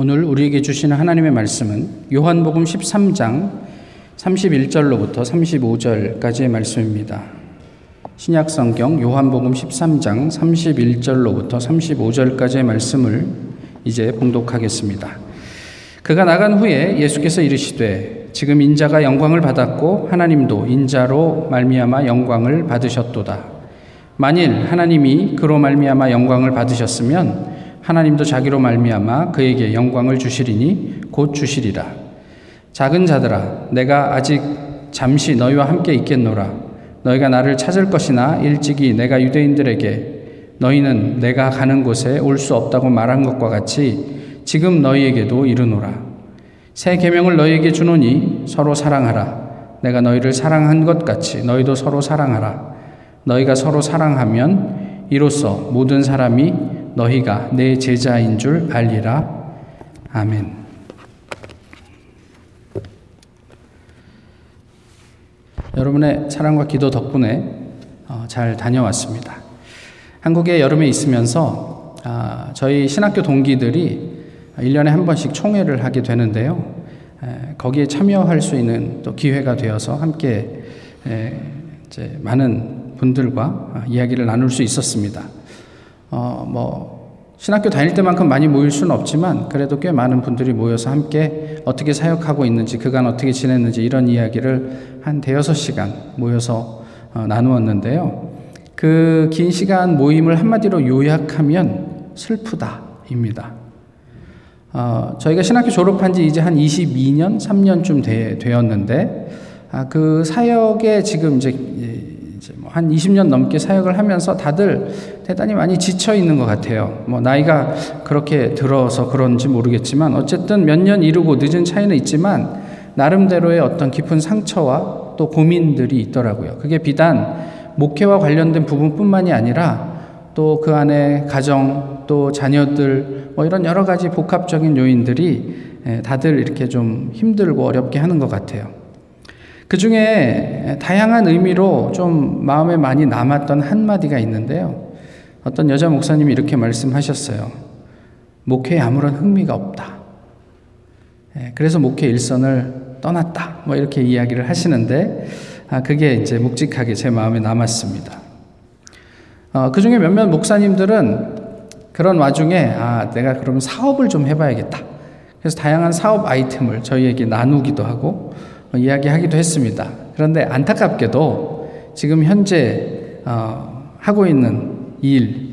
오늘 우리에게 주시는 하나님의 말씀은 요한복음 13장 31절로부터 35절까지의 말씀입니다. 신약 성경 요한복음 13장 31절로부터 35절까지의 말씀을 이제 봉독하겠습니다. 그가 나간 후에 예수께서 이르시되 지금 인자가 영광을 받았고 하나님도 인자로 말미암아 영광을 받으셨도다. 만일 하나님이 그로 말미암아 영광을 받으셨으면 하나님도 자기로 말미암아 그에게 영광을 주시리니 곧 주시리라. 작은 자들아, 내가 아직 잠시 너희와 함께 있겠노라. 너희가 나를 찾을 것이나 일찍이 내가 유대인들에게 너희는 내가 가는 곳에 올 수 없다고 말한 것과 같이 지금 너희에게도 이르노라. 새 계명을 너희에게 주노니 서로 사랑하라. 내가 너희를 사랑한 것 같이 너희도 서로 사랑하라. 너희가 서로 사랑하면 이로써 모든 사람이 너희가 내 제자인 줄 알리라. 아멘. 여러분의 사랑과 기도 덕분에 어, 잘 다녀왔습니다. 한국에 여름에 있으면서 아, 저희 신학교 동기들이 1년에 한 번씩 총회를 하게 되는데요. 거기에 참여할 수 있는 또 기회가 되어서 함께 많은 분들과 이야기를 나눌 수 있었습니다. 어, 뭐 신학교 다닐 때만큼 많이 모일 수는 없지만 그래도 꽤 많은 분들이 모여서 함께 어떻게 사역하고 있는지 그간 어떻게 지냈는지 이런 이야기를 한 대여섯 시간 모여서 어, 나누었는데요. 그 긴 시간 모임을 한마디로 요약하면 슬프다입니다. 어, 저희가 신학교 졸업한 지 이제 한 22년, 3년쯤 되, 되었는데 아, 그 사역에 지금 이제 뭐 한 20년 넘게 사역을 하면서 다들 대단히 많이 지쳐 있는 것 같아요. 뭐 나이가 그렇게 들어서 그런지 모르겠지만 어쨌든 몇 년 이르고 늦은 차이는 있지만 나름대로의 어떤 깊은 상처와 또 고민들이 있더라고요. 그게 비단 목회와 관련된 부분뿐만이 아니라 또 그 안에 가정 또 자녀들 뭐 이런 여러 가지 복합적인 요인들이 예, 다들 이렇게 좀 힘들고 어렵게 하는 것 같아요. 그 중에 다양한 의미로 좀 마음에 많이 남았던 한마디가 있는데요. 어떤 여자 목사님이 이렇게 말씀하셨어요. 목회에 아무런 흥미가 없다. 예, 그래서 목회 일선을 떠났다. 뭐 이렇게 이야기를 하시는데, 아, 그게 이제 묵직하게 제 마음에 남았습니다. 어, 그 중에 몇몇 목사님들은 그런 와중에, 아, 내가 그러면 사업을 좀 해봐야겠다. 그래서 다양한 사업 아이템을 저희에게 나누기도 하고, 뭐 이야기하기도 했습니다. 그런데 안타깝게도 지금 현재 어, 하고 있는 일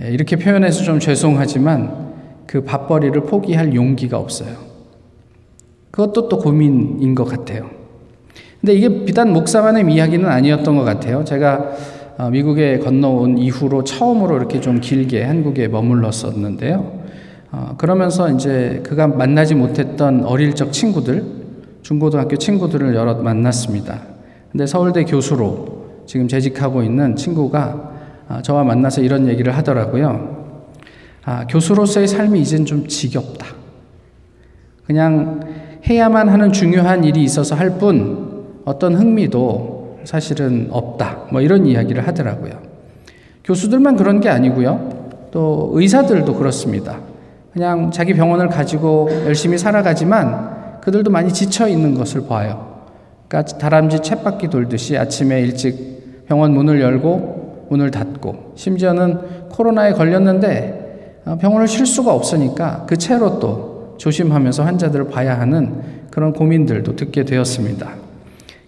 예, 이렇게 표현해서 좀 죄송하지만 그 밥벌이를 포기할 용기가 없어요. 그것도 또 고민인 것 같아요. 근데 이게 비단 목사만의 이야기는 아니었던 것 같아요. 제가 어, 미국에 건너온 이후로 처음으로 이렇게 좀 길게 한국에 머물렀었는데요. 어, 그러면서 이제 그가 만나지 못했던 어릴 적 친구들, 중고등학교 친구들을 여럿 만났습니다. 근데 서울대 교수로 지금 재직하고 있는 친구가 아, 저와 만나서 이런 얘기를 하더라고요. 아, 교수로서의 삶이 이젠 좀 지겹다. 그냥 해야만 하는 중요한 일이 있어서 할 뿐 어떤 흥미도 사실은 없다. 뭐 이런 이야기를 하더라고요. 교수들만 그런 게 아니고요. 또 의사들도 그렇습니다. 그냥 자기 병원을 가지고 열심히 살아가지만 그들도 많이 지쳐 있는 것을 봐요. 그러니까 다람쥐 쳇바퀴 돌듯이 아침에 일찍 병원 문을 열고 문을 닫고 심지어는 코로나에 걸렸는데 어, 병원을 쉴 수가 없으니까 그 채로 또 조심하면서 환자들을 봐야 하는 그런 고민들도 듣게 되었습니다.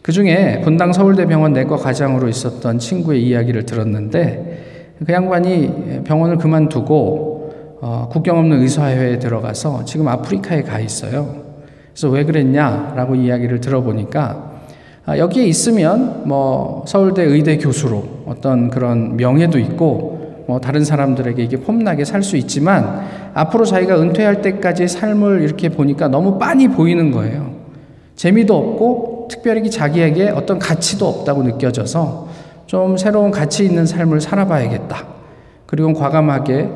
그 중에 분당 서울대병원 내과 과장으로 있었던 친구의 이야기를 들었는데 그 양반이 병원을 그만두고 어, 국경 없는 의사회에 들어가서 지금 아프리카에 가 있어요. 그래서 왜 그랬냐라고 이야기를 들어보니까 아, 여기에 있으면 뭐 서울대 의대 교수로 어떤 그런 명예도 있고 뭐 다른 사람들에게 이게 폼나게 살 수 있지만 앞으로 자기가 은퇴할 때까지 삶을 이렇게 보니까 너무 빤히 보이는 거예요. 재미도 없고 특별히 자기에게 어떤 가치도 없다고 느껴져서 좀 새로운 가치 있는 삶을 살아봐야겠다. 그리고 과감하게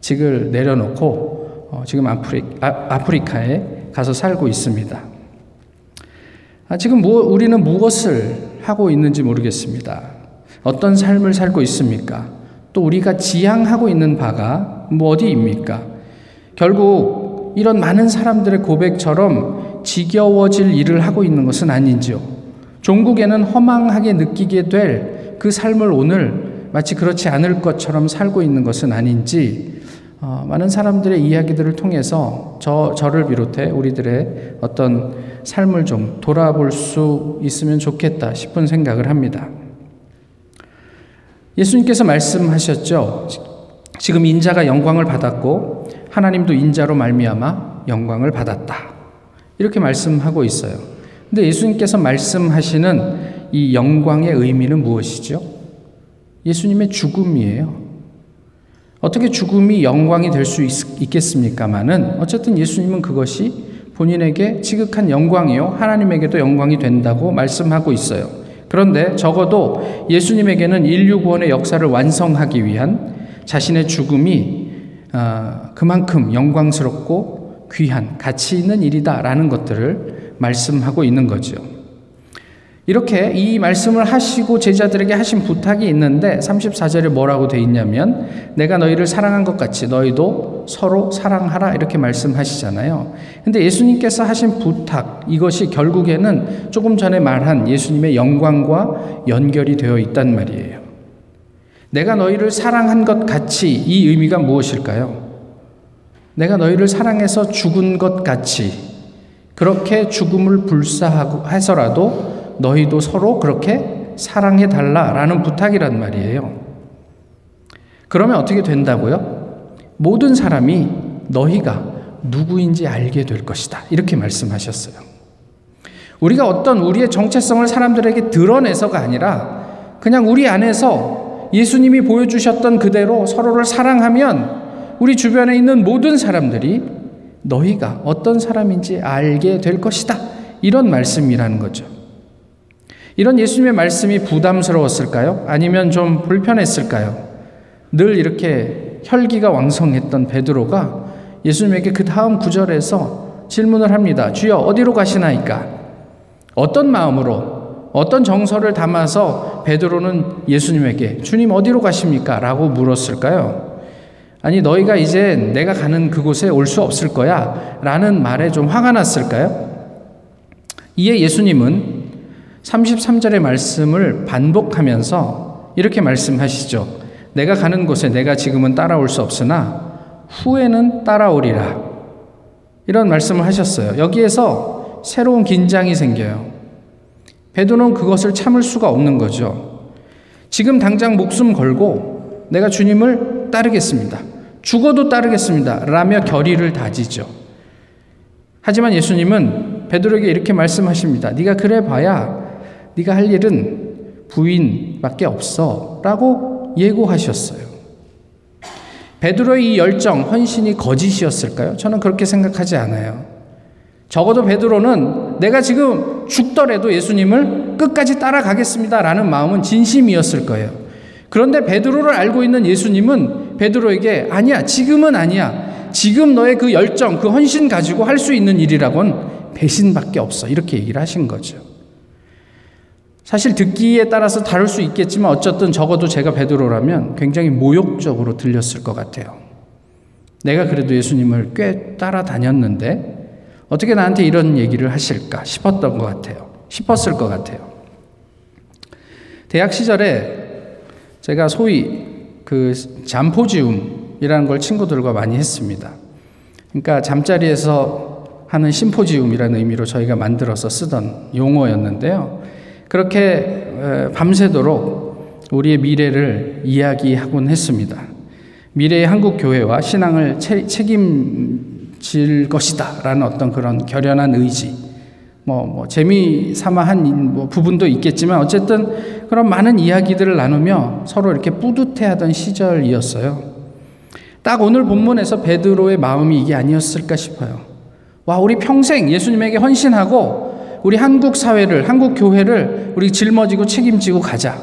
직을 내려놓고 어, 지금 아프리, 아, 프리카에 가서 살고 있습니다. 아, 지금 뭐, 우리는 무엇을 하고 있는지 모르겠습니다. 어떤 삶을 살고 있습니까? 또 우리가 지향하고 있는 바가 뭐 어디입니까? 결국 이런 많은 사람들의 고백처럼 지겨워질 일을 하고 있는 것은 아닌지요. 종국에는 허망하게 느끼게 될 그 삶을 오늘 마치 그렇지 않을 것처럼 살고 있는 것은 아닌지 어, 많은 사람들의 이야기들을 통해서 저, 저를 비롯해 우리들의 어떤 삶을 좀 돌아볼 수 있으면 좋겠다 싶은 생각을 합니다. 예수님께서 말씀하셨죠. 지금 인자가 영광을 받았고 하나님도 인자로 말미암아 영광을 받았다. 이렇게 말씀하고 있어요. 근데 예수님께서 말씀하시는 이 영광의 의미는 무엇이죠? 예수님의 죽음이에요. 어떻게 죽음이 영광이 될 수 있겠습니까마는 어쨌든 예수님은 그것이 본인에게 지극한 영광이요 하나님에게도 영광이 된다고 말씀하고 있어요. 그런데 적어도 예수님에게는 인류 구원의 역사를 완성하기 위한 자신의 죽음이 어, 그만큼 영광스럽고 귀한 가치 있는 일이다라는 것들을 말씀하고 있는 거죠. 이렇게 이 말씀을 하시고 제자들에게 하신 부탁이 있는데 34절에 뭐라고 돼 있냐면 내가 너희를 사랑한 것 같이 너희도 서로 사랑하라 이렇게 말씀하시잖아요. 근데 예수님께서 하신 부탁 이것이 결국에는 조금 전에 말한 예수님의 영광과 연결이 되어 있단 말이에요. 내가 너희를 사랑한 것 같이 이 의미가 무엇일까요? 내가 너희를 사랑해서 죽은 것 같이 그렇게 죽음을 불사하고 해서라도 너희도 서로 그렇게 사랑해 달라라는 부탁이란 말이에요. 그러면 어떻게 된다고요? 모든 사람이 너희가 누구인지 알게 될 것이다. 이렇게 말씀하셨어요. 우리가 어떤 우리의 정체성을 사람들에게 드러내서가 아니라 그냥 우리 안에서 예수님이 보여주셨던 그대로 서로를 사랑하면 우리 주변에 있는 모든 사람들이 너희가 어떤 사람인지 알게 될 것이다. 이런 말씀이라는 거죠. 이런 예수님의 말씀이 부담스러웠을까요? 아니면 좀 불편했을까요? 늘 이렇게 혈기가 왕성했던 베드로가 예수님에게 그 다음 구절에서 질문을 합니다. 주여 어디로 가시나이까? 어떤 마음으로 어떤 정서를 담아서 베드로는 예수님에게 주님 어디로 가십니까? 라고 물었을까요? 아니 너희가 이제 내가 가는 그곳에 올 수 없을 거야 라는 말에 좀 화가 났을까요? 이에 예수님은 33절의 말씀을 반복하면서 이렇게 말씀하시죠. 내가 가는 곳에 내가 지금은 따라올 수 없으나 후에는 따라오리라. 이런 말씀을 하셨어요. 여기에서 새로운 긴장이 생겨요. 베드로는 그것을 참을 수가 없는 거죠. 지금 당장 목숨 걸고 내가 주님을 따르겠습니다. 죽어도 따르겠습니다. 라며 결의를 다지죠. 하지만 예수님은 베드로에게 이렇게 말씀하십니다. 네가 그래 봐야 네가 할 일은 부인밖에 없어라고 예고하셨어요. 베드로의 이 열정, 헌신이 거짓이었을까요? 저는 그렇게 생각하지 않아요. 적어도 베드로는 내가 지금 죽더라도 예수님을 끝까지 따라가겠습니다라는 마음은 진심이었을 거예요. 그런데 베드로를 알고 있는 예수님은 베드로에게 아니야, 지금은 아니야. 지금 너의 그 열정, 그 헌신 가지고 할 수 있는 일이라곤 배신밖에 없어. 이렇게 얘기를 하신 거죠. 사실 듣기에 따라서 다를 수 있겠지만 어쨌든 적어도 제가 베드로라면 굉장히 모욕적으로 들렸을 것 같아요. 내가 그래도 예수님을 꽤 따라다녔는데 어떻게 나한테 이런 얘기를 하실까 싶었던 것 같아요. 싶었을 것 같아요. 대학 시절에 제가 소위 그 잠포지움이라는 걸 친구들과 많이 했습니다. 그러니까 잠자리에서 하는 심포지움이라는 의미로 저희가 만들어서 쓰던 용어였는데요. 그렇게 밤새도록 우리의 미래를 이야기하곤 했습니다. 미래의 한국 교회와 신앙을 채, 책임질 것이다라는 어떤 그런 결연한 의지, 뭐, 뭐 재미 삼아 한 뭐 부분도 있겠지만 어쨌든 그런 많은 이야기들을 나누며 서로 이렇게 뿌듯해하던 시절이었어요. 딱 오늘 본문에서 베드로의 마음이 이게 아니었을까 싶어요. 와, 우리 평생 예수님에게 헌신하고 우리 한국 사회를, 한국 교회를 우리 짊어지고 책임지고 가자.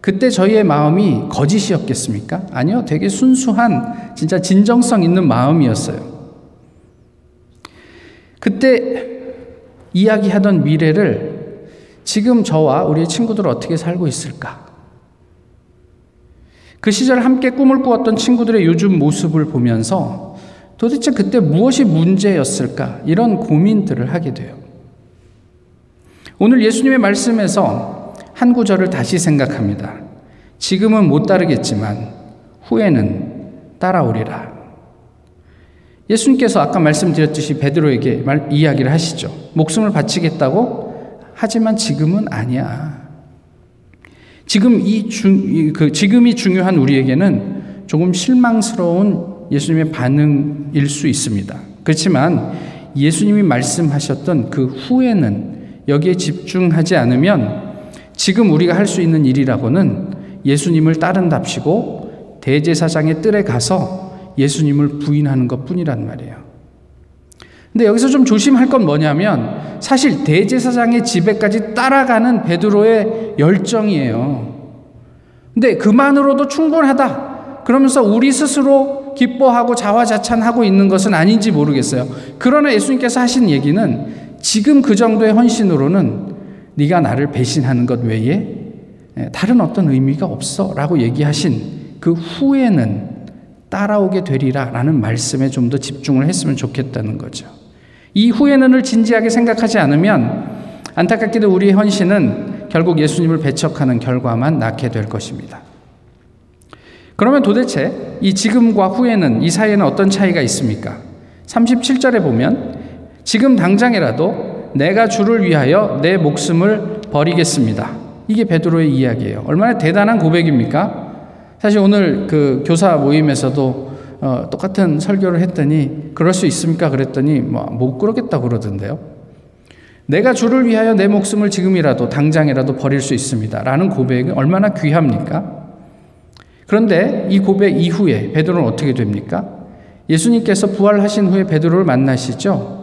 그때 저희의 마음이 거짓이었겠습니까? 아니요. 되게 순수한, 진짜 진정성 있는 마음이었어요. 그때 이야기하던 미래를 지금 저와 우리 친구들 어떻게 살고 있을까? 그 시절 함께 꿈을 꾸었던 친구들의 요즘 모습을 보면서 도대체 그때 무엇이 문제였을까? 이런 고민들을 하게 돼요. 오늘 예수님의 말씀에서 한 구절을 다시 생각합니다. 지금은 못 따르겠지만 후에는 따라오리라. 예수님께서 아까 말씀드렸듯이 베드로에게 말, 이야기를 하시죠. 목숨을 바치겠다고 하지만 지금은 아니야. 지금 이 중, 그 지금이 중요한 우리에게는 조금 실망스러운 예수님의 반응일 수 있습니다. 그렇지만 예수님이 말씀하셨던 그 후에는 여기에 집중하지 않으면 지금 우리가 할 수 있는 일이라고는 예수님을 따른답시고 대제사장의 뜰에 가서 예수님을 부인하는 것 뿐이란 말이에요. 근데 여기서 좀 조심할 건 뭐냐면 사실 대제사장의 집에까지 따라가는 베드로의 열정이에요. 근데 그만으로도 충분하다. 그러면서 우리 스스로 기뻐하고 자화자찬하고 있는 것은 아닌지 모르겠어요. 그러나 예수님께서 하신 얘기는 지금 그 정도의 헌신으로는 네가 나를 배신하는 것 외에 다른 어떤 의미가 없어라고 얘기하신 그 후에는 따라오게 되리라라는 말씀에 좀 더 집중을 했으면 좋겠다는 거죠. 이 후에는을 진지하게 생각하지 않으면 안타깝게도 우리의 헌신은 결국 예수님을 배척하는 결과만 낳게 될 것입니다. 그러면 도대체 이 지금과 후에는 이 사이에는 어떤 차이가 있습니까? 37절에 보면 지금 당장이라도 내가 주를 위하여 내 목숨을 버리겠습니다. 이게 베드로의 이야기예요. 얼마나 대단한 고백입니까? 사실 오늘 그 교사 모임에서도 어, 똑같은 설교를 했더니 그럴 수 있습니까? 그랬더니 뭐 못 그러겠다 그러던데요. 내가 주를 위하여 내 목숨을 지금이라도 당장이라도 버릴 수 있습니다. 라는 고백은 얼마나 귀합니까? 그런데 이 고백 이후에 베드로는 어떻게 됩니까? 예수님께서 부활하신 후에 베드로를 만나시죠.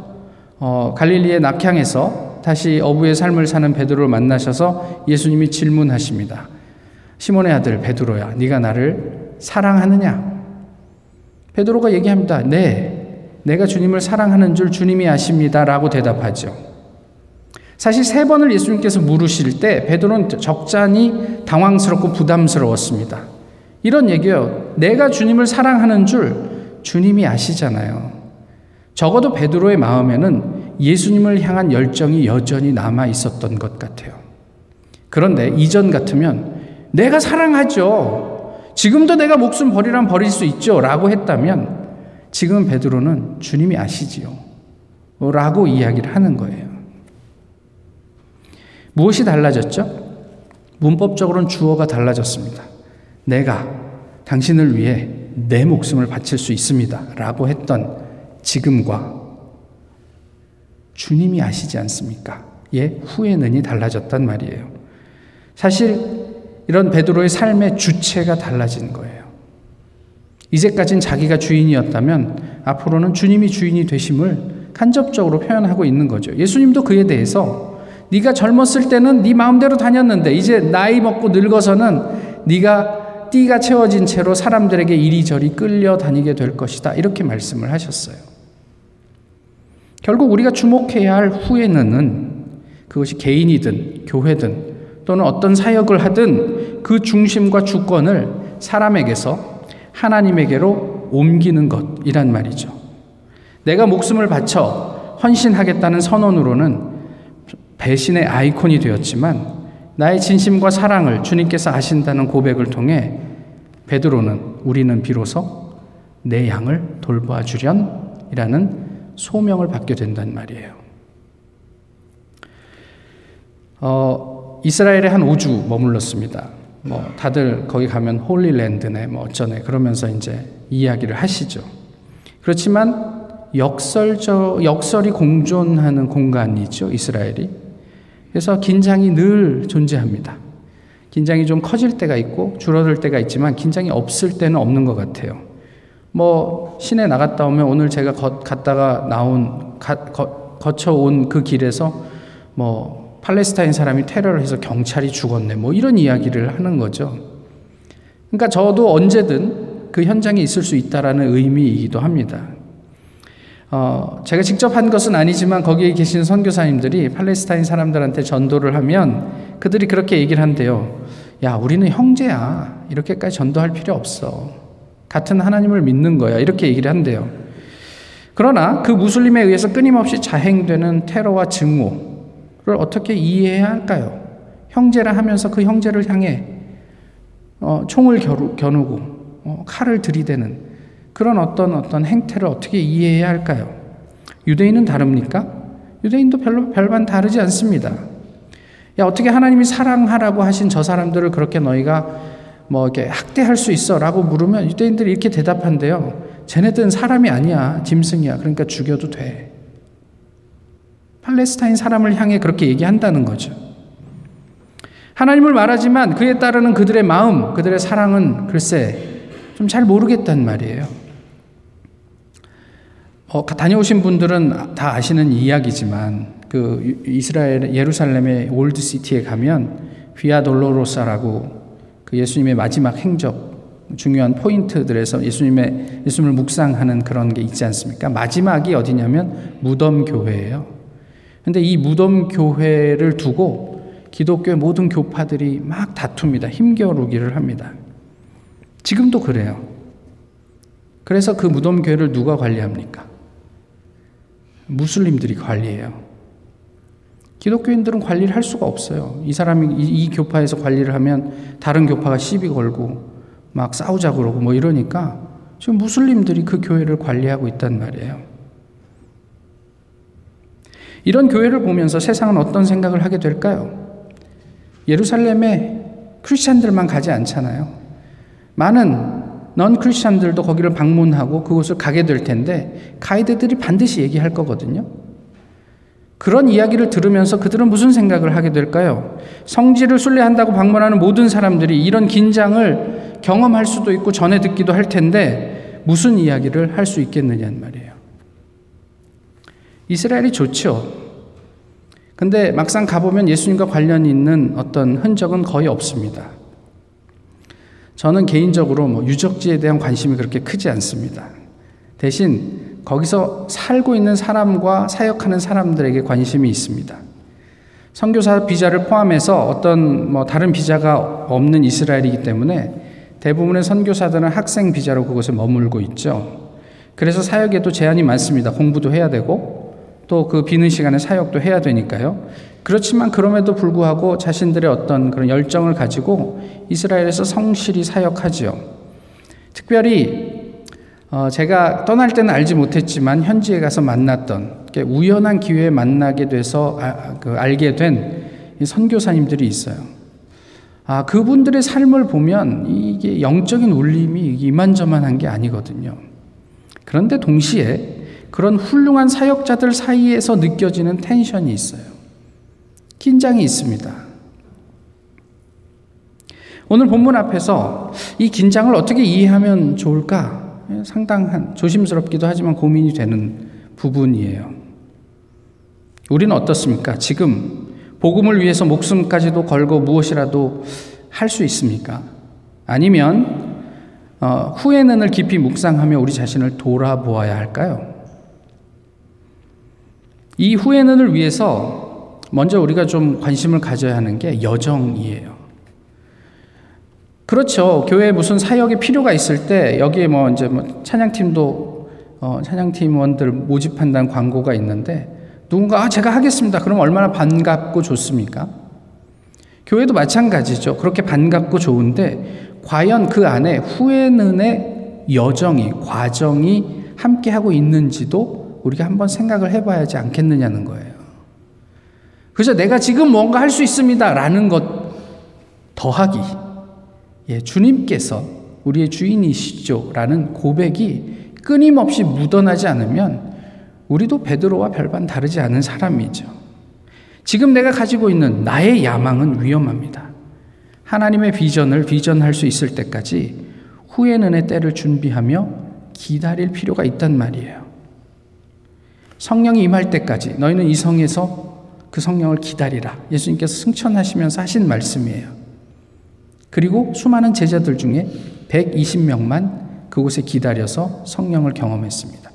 어, 갈릴리의 낙향에서 다시 어부의 삶을 사는 베드로를 만나셔서 예수님이 질문하십니다. 시몬의 아들 베드로야, 네가 나를 사랑하느냐? 베드로가 얘기합니다. 네, 내가 주님을 사랑하는 줄 주님이 아십니다라고 대답하죠. 사실 세 번을 예수님께서 물으실 때 베드로는 적잖이 당황스럽고 부담스러웠습니다. 이런 얘기요. 내가 주님을 사랑하는 줄 주님이 아시잖아요. 적어도 베드로의 마음에는 예수님을 향한 열정이 여전히 남아 있었던 것 같아요. 그런데 이전 같으면 내가 사랑하죠. 지금도 내가 목숨 버리란 버릴 수 있죠. 라고 했다면 지금 베드로는 주님이 아시지요. 라고 이야기를 하는 거예요. 무엇이 달라졌죠? 문법적으로는 주어가 달라졌습니다. 내가 당신을 위해 내 목숨을 바칠 수 있습니다. 라고 했던 지금과 주님이 아시지 않습니까? 예, 후에는이 달라졌단 말이에요. 사실 이런 베드로의 삶의 주체가 달라진 거예요. 이제까진 자기가 주인이었다면 앞으로는 주님이 주인이 되심을 간접적으로 표현하고 있는 거죠. 예수님도 그에 대해서 네가 젊었을 때는 네 마음대로 다녔는데 이제 나이 먹고 늙어서는 네가 띠가 채워진 채로 사람들에게 이리저리 끌려다니게 될 것이다. 이렇게 말씀을 하셨어요. 결국 우리가 주목해야 할 후에는 그것이 개인이든 교회든 또는 어떤 사역을 하든 그 중심과 주권을 사람에게서 하나님에게로 옮기는 것이란 말이죠. 내가 목숨을 바쳐 헌신하겠다는 선언으로는 배신의 아이콘이 되었지만 나의 진심과 사랑을 주님께서 아신다는 고백을 통해 베드로는 우리는 비로소 내 양을 돌봐 주련이라는 소명을 받게 된단 말이에요. 어, 이스라엘에 한 5주 머물렀습니다. 뭐 다들 거기 가면 홀리랜드네 뭐 어쩌네 그러면서 이제 이야기를 하시죠. 그렇지만 역설적 역설이 공존하는 공간이죠 이스라엘이. 그래서 긴장이 늘 존재합니다. 긴장이 좀 커질 때가 있고 줄어들 때가 있지만 긴장이 없을 때는 없는 것 같아요. 뭐 시내 나갔다 오면 오늘 제가 거, 갔다가 나온 가, 거, 거쳐온 그 길에서 뭐 팔레스타인 사람이 테러를 해서 경찰이 죽었네 뭐 이런 이야기를 하는 거죠. 그러니까 저도 언제든 그 현장에 있을 수 있다라는 의미이기도 합니다. 어, 제가 직접 한 것은 아니지만 거기에 계신 선교사님들이 팔레스타인 사람들한테 전도를 하면 그들이 그렇게 얘기를 한대요. 야, 우리는 형제야. 이렇게까지 전도할 필요 없어. 같은 하나님을 믿는 거야. 이렇게 얘기를 한대요. 그러나 그 무슬림에 의해서 끊임없이 자행되는 테러와 증오를 어떻게 이해해야 할까요? 형제라 하면서 그 형제를 향해 어, 총을 겨루, 겨누고 어, 칼을 들이대는 그런 어떤 어떤 행태를 어떻게 이해해야 할까요? 유대인은 다릅니까? 유대인도 별로 별반 다르지 않습니다. 야 어떻게 하나님이 사랑하라고 하신 저 사람들을 그렇게 너희가 뭐 이렇게 학대할 수 있어라고 물으면 유대인들이 이렇게 대답한대요. 쟤네들은 사람이 아니야. 짐승이야. 그러니까 죽여도 돼. 팔레스타인 사람을 향해 그렇게 얘기한다는 거죠. 하나님을 말하지만 그에 따르는 그들의 마음, 그들의 사랑은 글쎄 좀 잘 모르겠단 말이에요. 어, 다녀오신 분들은 다 아시는 이야기지만 그 이스라엘 예루살렘의 Old City에 가면 비아 돌로로사라고 그 예수님의 마지막 행적 중요한 포인트들에서 예수님의 예수님을 묵상하는 그런 게 있지 않습니까? 마지막이 어디냐면 무덤 교회예요. 근데 이 무덤 교회를 두고 기독교의 모든 교파들이 막 다툽니다. 힘겨루기를 합니다. 지금도 그래요. 그래서 그 무덤 교회를 누가 관리합니까? 무슬림들이 관리해요. 기독교인들은 관리를 할 수가 없어요. 이 사람이 이, 이 교파에서 관리를 하면 다른 교파가 시비 걸고 막 싸우자 그러고 뭐 이러니까 지금 무슬림들이 그 교회를 관리하고 있단 말이에요. 이런 교회를 보면서 세상은 어떤 생각을 하게 될까요? 예루살렘에 크리스찬들만 가지 않잖아요. 많은 넌 크리스찬들도 거기를 방문하고 그곳을 가게 될 텐데 가이드들이 반드시 얘기할 거거든요. 그런 이야기를 들으면서 그들은 무슨 생각을 하게 될까요? 성지를 순례한다고 방문하는 모든 사람들이 이런 긴장을 경험할 수도 있고 전해 듣기도 할 텐데 무슨 이야기를 할 수 있겠느냐는 말이에요. 이스라엘이 좋죠. 근데 막상 가보면 예수님과 관련 있는 어떤 흔적은 거의 없습니다. 저는 개인적으로 뭐 유적지에 대한 관심이 그렇게 크지 않습니다. 대신 거기서 살고 있는 사람과 사역하는 사람들에게 관심이 있습니다. 선교사 비자를 포함해서 어떤 뭐 다른 비자가 없는 이스라엘이기 때문에 대부분의 선교사들은 학생 비자로 그곳에 머물고 있죠. 그래서 사역에도 제한이 많습니다. 공부도 해야 되고 또 그 비는 시간에 사역도 해야 되니까요. 그렇지만 그럼에도 불구하고 자신들의 어떤 그런 열정을 가지고 이스라엘에서 성실히 사역하지요. 특별히 어 제가 떠날 때는 알지 못했지만 현지에 가서 만났던 우연한 기회에 만나게 돼서 아, 그 알게 된 선교사님들이 있어요. 아, 그분들의 삶을 보면 이게 영적인 울림이 이만저만한 게 아니거든요. 그런데 동시에 그런 훌륭한 사역자들 사이에서 느껴지는 텐션이 있어요. 긴장이 있습니다. 오늘 본문 앞에서 이 긴장을 어떻게 이해하면 좋을까? 상당한 조심스럽기도 하지만 고민이 되는 부분이에요. 우리는 어떻습니까? 지금 복음을 위해서 목숨까지도 걸고 무엇이라도 할 수 있습니까? 아니면 어, 후에는을 깊이 묵상하며 우리 자신을 돌아보아야 할까요? 이 후에는을 위해서 먼저 우리가 좀 관심을 가져야 하는 게 여정이에요. 그렇죠. 교회에 무슨 사역이 필요가 있을 때 여기에 뭐 이제 뭐 찬양팀도 어, 찬양팀원들 모집한다는 광고가 있는데 누군가 아, 제가 하겠습니다. 그럼 얼마나 반갑고 좋습니까? 교회도 마찬가지죠. 그렇게 반갑고 좋은데 과연 그 안에 후회는의 여정이 과정이 함께 하고 있는지도 우리가 한번 생각을 해봐야지 않겠느냐는 거예요. 그래서 내가 지금 뭔가 할 수 있습니다라는 것 더하기 예, 주님께서 우리의 주인이시죠라는 고백이 끊임없이 묻어나지 않으면 우리도 베드로와 별반 다르지 않은 사람이죠. 지금 내가 가지고 있는 나의 야망은 위험합니다. 하나님의 비전을 비전할 수 있을 때까지 후에는의 때를 준비하며 기다릴 필요가 있단 말이에요. 성령이 임할 때까지 너희는 이 성에서 그 성령을 기다리라. 예수님께서 승천하시면서 하신 말씀이에요. 그리고 수많은 제자들 중에 120명만 그곳에 기다려서 성령을 경험했습니다.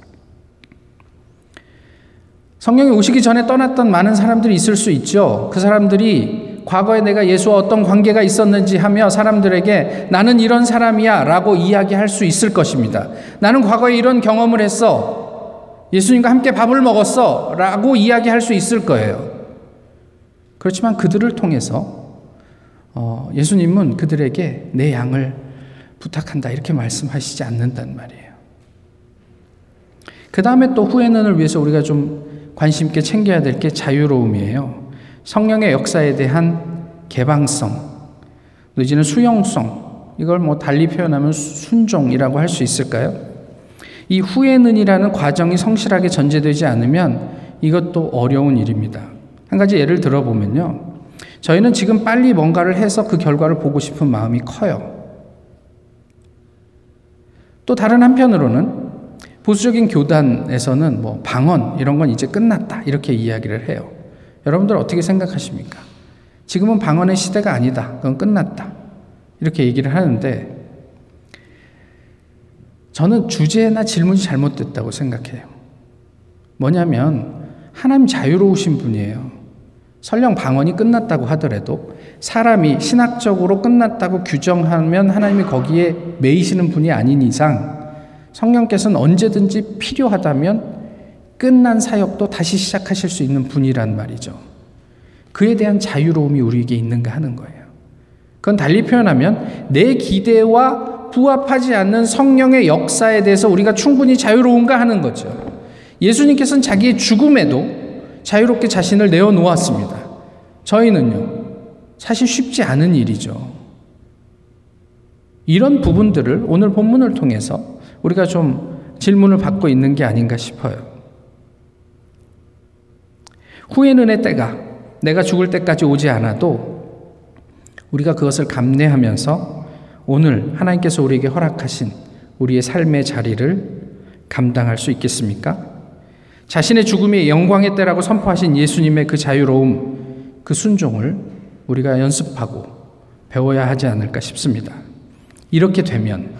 성령이 오시기 전에 떠났던 많은 사람들이 있을 수 있죠. 그 사람들이 과거에 내가 예수와 어떤 관계가 있었는지 하며 사람들에게 나는 이런 사람이야 라고 이야기할 수 있을 것입니다. 나는 과거에 이런 경험을 했어. 예수님과 함께 밥을 먹었어. 라고 이야기할 수 있을 거예요. 그렇지만 그들을 통해서 어, 예수님은 그들에게 내 양을 부탁한다. 이렇게 말씀하시지 않는단 말이에요. 그 다음에 또 후회는을 위해서 우리가 좀 관심 있게 챙겨야 될 게 자유로움이에요. 성령의 역사에 대한 개방성, 내지는 수용성, 이걸 뭐 달리 표현하면 순종이라고 할 수 있을까요? 이 후회는이라는 과정이 성실하게 전제되지 않으면 이것도 어려운 일입니다. 한 가지 예를 들어보면요. 저희는 지금 빨리 뭔가를 해서 그 결과를 보고 싶은 마음이 커요. 또 다른 한편으로는 보수적인 교단에서는 뭐 방언 이런 건 이제 끝났다 이렇게 이야기를 해요. 여러분들 어떻게 생각하십니까? 지금은 방언의 시대가 아니다. 그건 끝났다. 이렇게 얘기를 하는데 저는 주제나 질문이 잘못됐다고 생각해요. 뭐냐면 하나님 자유로우신 분이에요. 설령 방언이 끝났다고 하더라도 사람이 신학적으로 끝났다고 규정하면 하나님이 거기에 매이시는 분이 아닌 이상 성령께서는 언제든지 필요하다면 끝난 사역도 다시 시작하실 수 있는 분이란 말이죠. 그에 대한 자유로움이 우리에게 있는가 하는 거예요. 그건 달리 표현하면 내 기대와 부합하지 않는 성령의 역사에 대해서 우리가 충분히 자유로운가 하는 거죠. 예수님께서는 자기의 죽음에도 자유롭게 자신을 내어놓았습니다. 저희는요, 사실 쉽지 않은 일이죠. 이런 부분들을 오늘 본문을 통해서 우리가 좀 질문을 받고 있는 게 아닌가 싶어요. 후회는 의 때가 내가 죽을 때까지 오지 않아도 우리가 그것을 감내하면서 오늘 하나님께서 우리에게 허락하신 우리의 삶의 자리를 감당할 수 있겠습니까? 자신의 죽음이 영광의 때라고 선포하신 예수님의 그 자유로움, 그 순종을 우리가 연습하고 배워야 하지 않을까 싶습니다. 이렇게 되면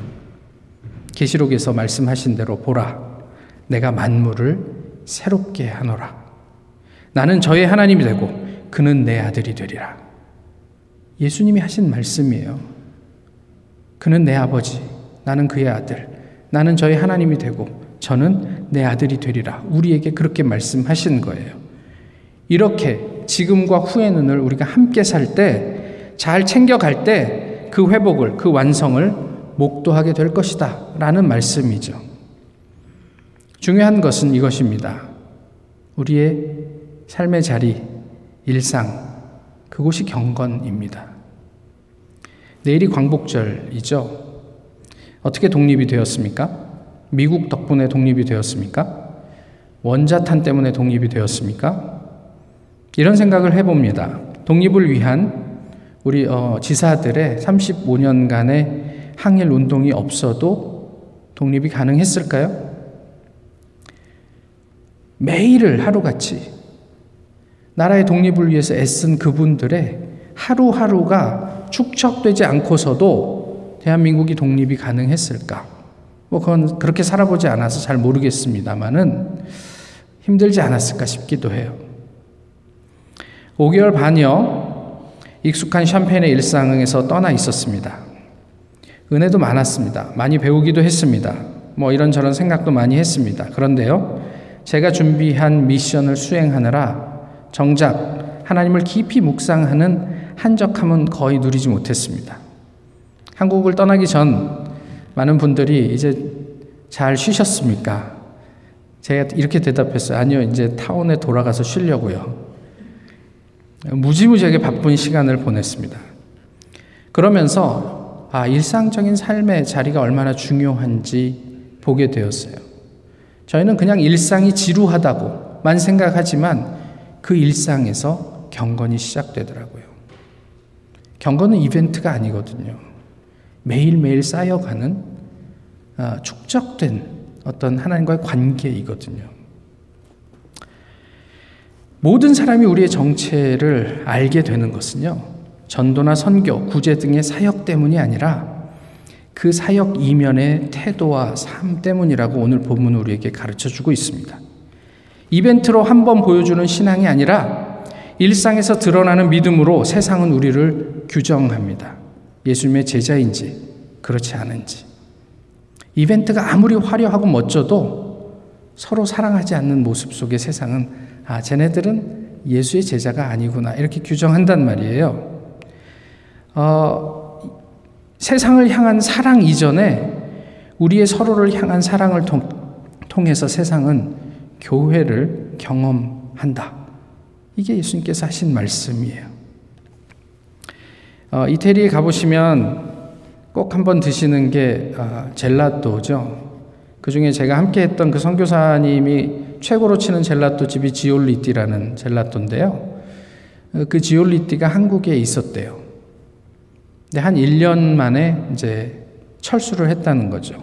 계시록에서 말씀하신 대로 보라 내가 만물을 새롭게 하노라. 나는 저의 하나님이 되고 그는 내 아들이 되리라. 예수님이 하신 말씀이에요. 그는 내 아버지, 나는 그의 아들. 나는 저의 하나님이 되고 저는 내 아들이 되리라. 우리에게 그렇게 말씀하신 거예요. 이렇게 지금과 후에는을 우리가 함께 살 때, 잘 챙겨갈 때 그 회복을, 그 완성을 목도하게 될 것이다. 라는 말씀이죠. 중요한 것은 이것입니다. 우리의 삶의 자리, 일상, 그곳이 경건입니다. 내일이 광복절이죠. 어떻게 독립이 되었습니까? 미국 덕분에 독립이 되었습니까? 원자탄 때문에 독립이 되었습니까? 이런 생각을 해봅니다. 독립을 위한 우리 어, 지사들의 35년간의 항일 운동이 없어도 독립이 가능했을까요? 매일을 하루같이 나라의 독립을 위해서 애쓴 그분들의 하루하루가 축적되지 않고서도 대한민국이 독립이 가능했을까? 뭐 그건 그렇게 살아보지 않아서 잘 모르겠습니다만은 힘들지 않았을까 싶기도 해요. 5개월 반여 익숙한 샴페인의 일상에서 떠나 있었습니다. 은혜도 많았습니다. 많이 배우기도 했습니다. 뭐 이런저런 생각도 많이 했습니다. 그런데요, 제가 준비한 미션을 수행하느라 정작 하나님을 깊이 묵상하는 한적함은 거의 누리지 못했습니다. 한국을 떠나기 전 많은 분들이 이제 잘 쉬셨습니까? 제가 이렇게 대답했어요. 아니요, 이제 타운에 돌아가서 쉬려고요. 무지무지하게 바쁜 시간을 보냈습니다. 그러면서 아, 일상적인 삶의 자리가 얼마나 중요한지 보게 되었어요. 저희는 그냥 일상이 지루하다고만 생각하지만 그 일상에서 경건이 시작되더라고요. 경건은 이벤트가 아니거든요. 매일매일 쌓여가는 아, 축적된 어떤 하나님과의 관계이거든요. 모든 사람이 우리의 정체를 알게 되는 것은요, 전도나 선교, 구제 등의 사역 때문이 아니라 그 사역 이면의 태도와 삶 때문이라고 오늘 본문 우리에게 가르쳐 주고 있습니다. 이벤트로 한 번 보여주는 신앙이 아니라 일상에서 드러나는 믿음으로 세상은 우리를 규정합니다. 예수님의 제자인지 그렇지 않은지. 이벤트가 아무리 화려하고 멋져도 서로 사랑하지 않는 모습 속의 세상은 아, 쟤네들은 예수의 제자가 아니구나. 이렇게 규정한단 말이에요. 어, 세상을 향한 사랑 이전에 우리의 서로를 향한 사랑을 통, 통해서 세상은 교회를 경험한다. 이게 예수님께서 하신 말씀이에요. 어, 이태리에 가보시면 꼭 한번 드시는 게 아, 젤라또죠. 그 중에 제가 함께 했던 그 선교사님이 최고로 치는 젤라또 집이 지올리띠라는 젤라또인데요. 그 지올리띠가 한국에 있었대요. 근데 한 1년 만에 이제 철수를 했다는 거죠.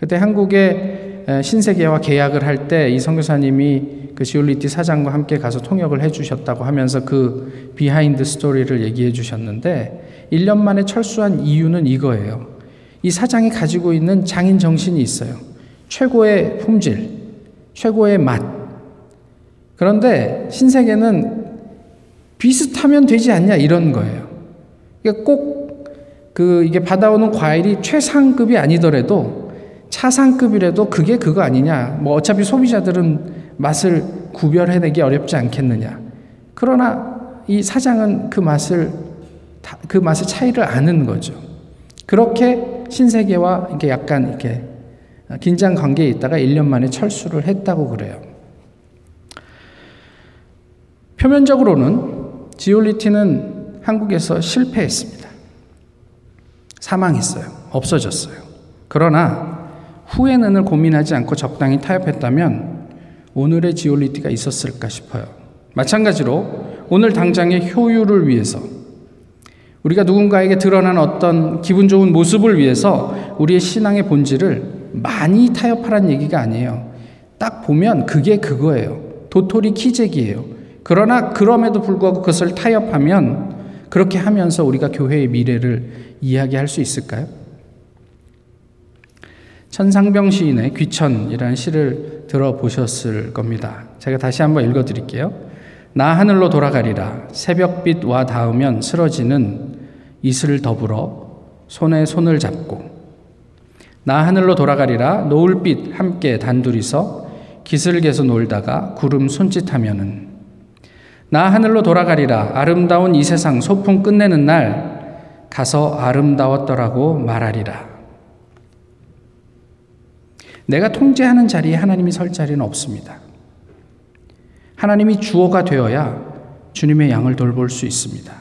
그때 한국에 신세계와 계약을 할 때 이 선교사님이 그 지올리티 사장과 함께 가서 통역을 해주셨다고 하면서 그 behind story를 얘기해 주셨는데 1년 만에 철수한 이유는 이거예요. 이 사장이 가지고 있는 장인 정신이 있어요. 최고의 품질, 최고의 맛. 그런데 신세계는 비슷하면 되지 않냐 이런 거예요. 그러니까 꼭 그 이게 받아오는 과일이 최상급이 아니더라도 차상급이라도 그게 그거 아니냐. 뭐 어차피 소비자들은 맛을 구별해내기 어렵지 않겠느냐. 그러나 이 사장은 그 맛을 그 맛의 차이를 아는 거죠. 그렇게 신세계와 이렇게 약간 이렇게 긴장 관계에 있다가 1년 만에 철수를 했다고 그래요. 표면적으로는 지올리티는 한국에서 실패했습니다. 사망했어요. 없어졌어요. 그러나 후에는을 고민하지 않고 적당히 타협했다면 오늘의 지올리티가 있었을까 싶어요. 마찬가지로 오늘 당장의 효율을 위해서 우리가 누군가에게 드러난 어떤 기분 좋은 모습을 위해서 우리의 신앙의 본질을 많이 타협하라는 얘기가 아니에요. 딱 보면 그게 그거예요. 도토리 키재기예요. 그러나 그럼에도 불구하고 그것을 타협하면 그렇게 하면서 우리가 교회의 미래를 이야기할 수 있을까요? 천상병 시인의 귀천이라는 시를 들어보셨을 겁니다. 제가 다시 한번 읽어 드릴게요. 나 하늘로 돌아가리라. 새벽빛 와 닿으면 쓰러지는 이슬 더불어 손에 손을 잡고 나 하늘로 돌아가리라 노을빛 함께 단둘이서 기슭에서 놀다가 구름 손짓하면은 나 하늘로 돌아가리라 아름다운 이 세상 소풍 끝내는 날 가서 아름다웠더라고 말하리라 내가 통제하는 자리에 하나님이 설 자리는 없습니다. 하나님이 주어가 되어야 주님의 양을 돌볼 수 있습니다.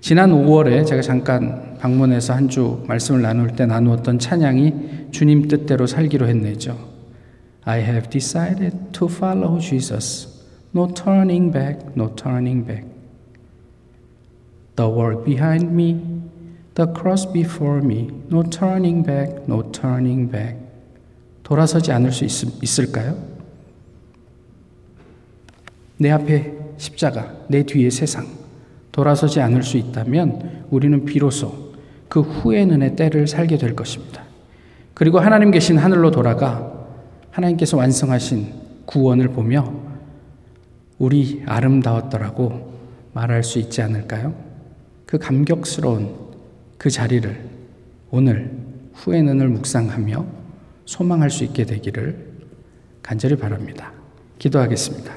지난 5월에 제가 잠깐 방문해서 한 주 말씀을 나눌 때 나누었던 찬양이 주님 뜻대로 살기로 했네죠. I have decided to follow Jesus. No turning back, no turning back. The world behind me, the cross before me. No turning back, no turning back. 돌아서지 않을 수 있, 있을까요? 내 앞에 십자가, 내 뒤에 세상, 돌아서지 않을 수 있다면 우리는 비로소 그 후의 은의 때를 살게 될 것입니다. 그리고 하나님 계신 하늘로 돌아가 하나님께서 완성하신 구원을 보며 우리 아름다웠더라고 말할 수 있지 않을까요? 그 감격스러운 그 자리를 오늘 후의 은을 묵상하며 소망할 수 있게 되기를 간절히 바랍니다. 기도하겠습니다.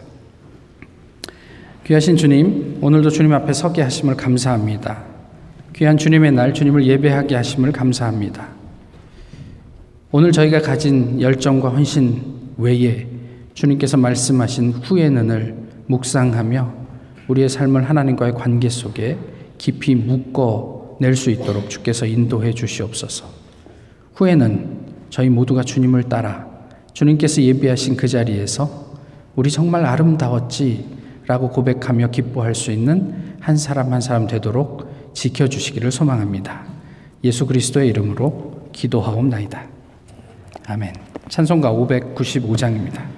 귀하신 주님, 오늘도 주님 앞에 서게 하심을 감사합니다. 귀한 주님의 날 주님을 예배하게 하심을 감사합니다. 오늘 저희가 가진 열정과 헌신 외에 주님께서 말씀하신 후의 는을 묵상하며 우리의 삶을 하나님과의 관계 속에 깊이 묶어 낼 수 있도록 주께서 인도해 주시옵소서. 후에는 저희 모두가 주님을 따라 주님께서 예비하신 그 자리에서 우리 정말 아름다웠지 라고 고백하며 기뻐할 수 있는 한 사람 한 사람 되도록 지켜주시기를 소망합니다. 예수 그리스도의 이름으로 기도하옵나이다. 아멘. 찬송가 595장입니다.